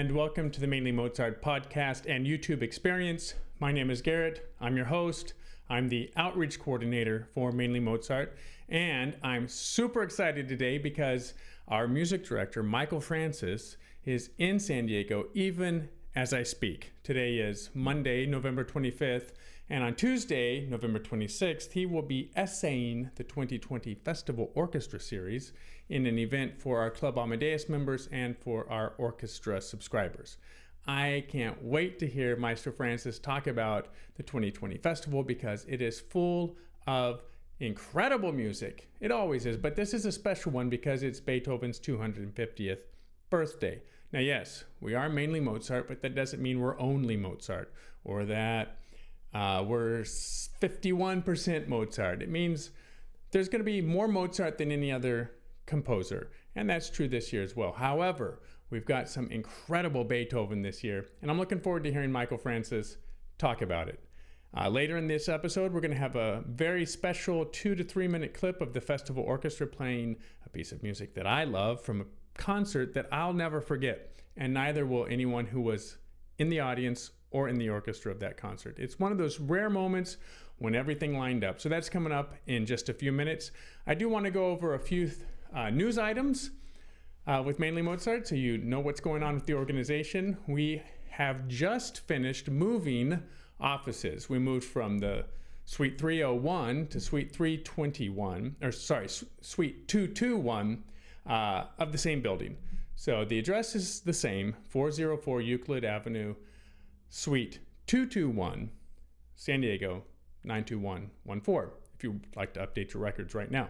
and welcome to the Mainly Mozart podcast and YouTube experience. My name is Garrett. I'm your host. I'm the outreach coordinator for Mainly Mozart, and I'm super excited today because our music director, Michael Francis, is in San Diego even as I speak. Today is Monday, November 25th, and on Tuesday, November 26th, he will be essaying the 2020 Festival Orchestra Series in an event for our Club Amadeus members and for our orchestra subscribers. I can't wait to hear Maestro Francis talk about the 2020 festival because it is full of incredible music. It always is, but this is a special one because it's Beethoven's 250th birthday. Now, yes, we are mainly Mozart, but that doesn't mean we're only Mozart or that uh, we're 51% Mozart. It means there's going to be more Mozart than any other composer, and that's true this year as well. However, we've got some incredible Beethoven this year, and I'm looking forward to hearing Michael Francis talk about it. Uh, later in this episode, we're going to have a very special two to three minute clip of the festival orchestra playing a piece of music that I love from a concert that I'll never forget, and neither will anyone who was in the audience or in the orchestra of that concert. It's one of those rare moments when everything lined up. So that's coming up in just a few minutes. I do want to go over a few uh, news items uh, with Mainly Mozart so you know what's going on with the organization. We have just finished moving offices. We moved from the Suite 301 to Suite 321, or sorry, Suite 221 uh, of the same building. So the address is the same 404 Euclid Avenue, Suite 221, San Diego 92114, if you'd like to update your records right now.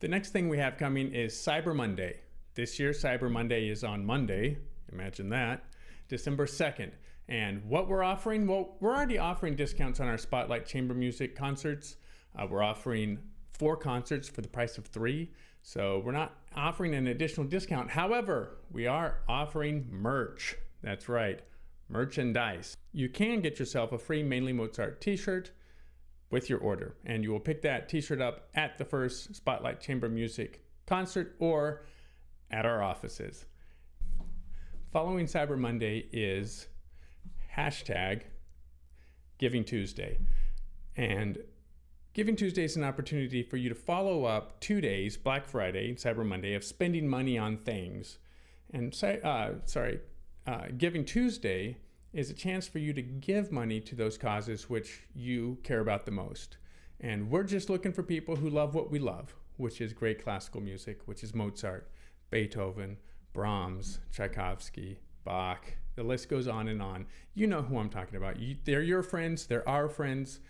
The next thing we have coming is Cyber Monday. This year, Cyber Monday is on Monday. Imagine that. December 2nd. And what we're offering, well, we're already offering discounts on our Spotlight Chamber Music concerts. Uh, we're offering four concerts for the price of three. So we're not offering an additional discount. However, we are offering merch. That's right, merchandise. You can get yourself a free Mainly Mozart t shirt with your order, and you will pick that t shirt up at the first Spotlight Chamber Music concert or at our offices. Following Cyber Monday is hashtag Giving Tuesday. And Giving Tuesday is an opportunity for you to follow up two days, Black Friday and Cyber Monday, of spending money on things. And uh, sorry, uh, Giving Tuesday is a chance for you to give money to those causes which you care about the most. And we're just looking for people who love what we love, which is great classical music, which is Mozart, Beethoven, Brahms, Tchaikovsky, Bach. The list goes on and on. You know who I'm talking about. You, they're your friends, they're our friends.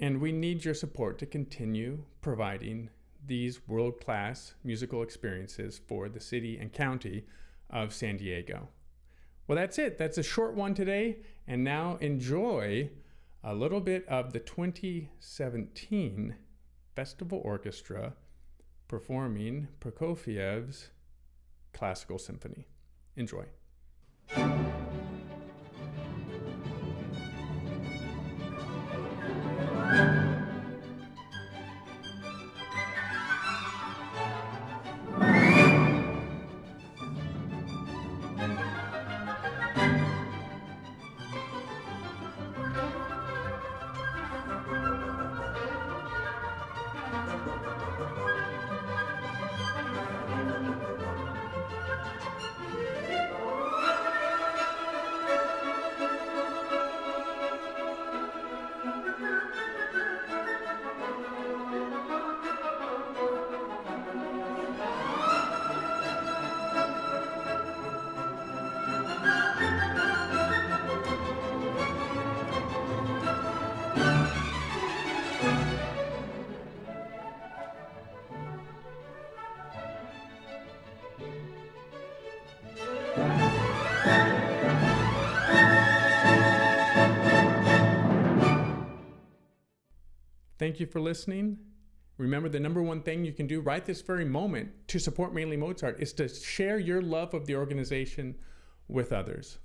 And we need your support to continue providing these world class musical experiences for the city and county of San Diego. Well, that's it. That's a short one today. And now enjoy a little bit of the 2017 Festival Orchestra performing Prokofiev's Classical Symphony. Enjoy. Thank you for listening. Remember, the number one thing you can do right this very moment to support Mainly Mozart is to share your love of the organization with others.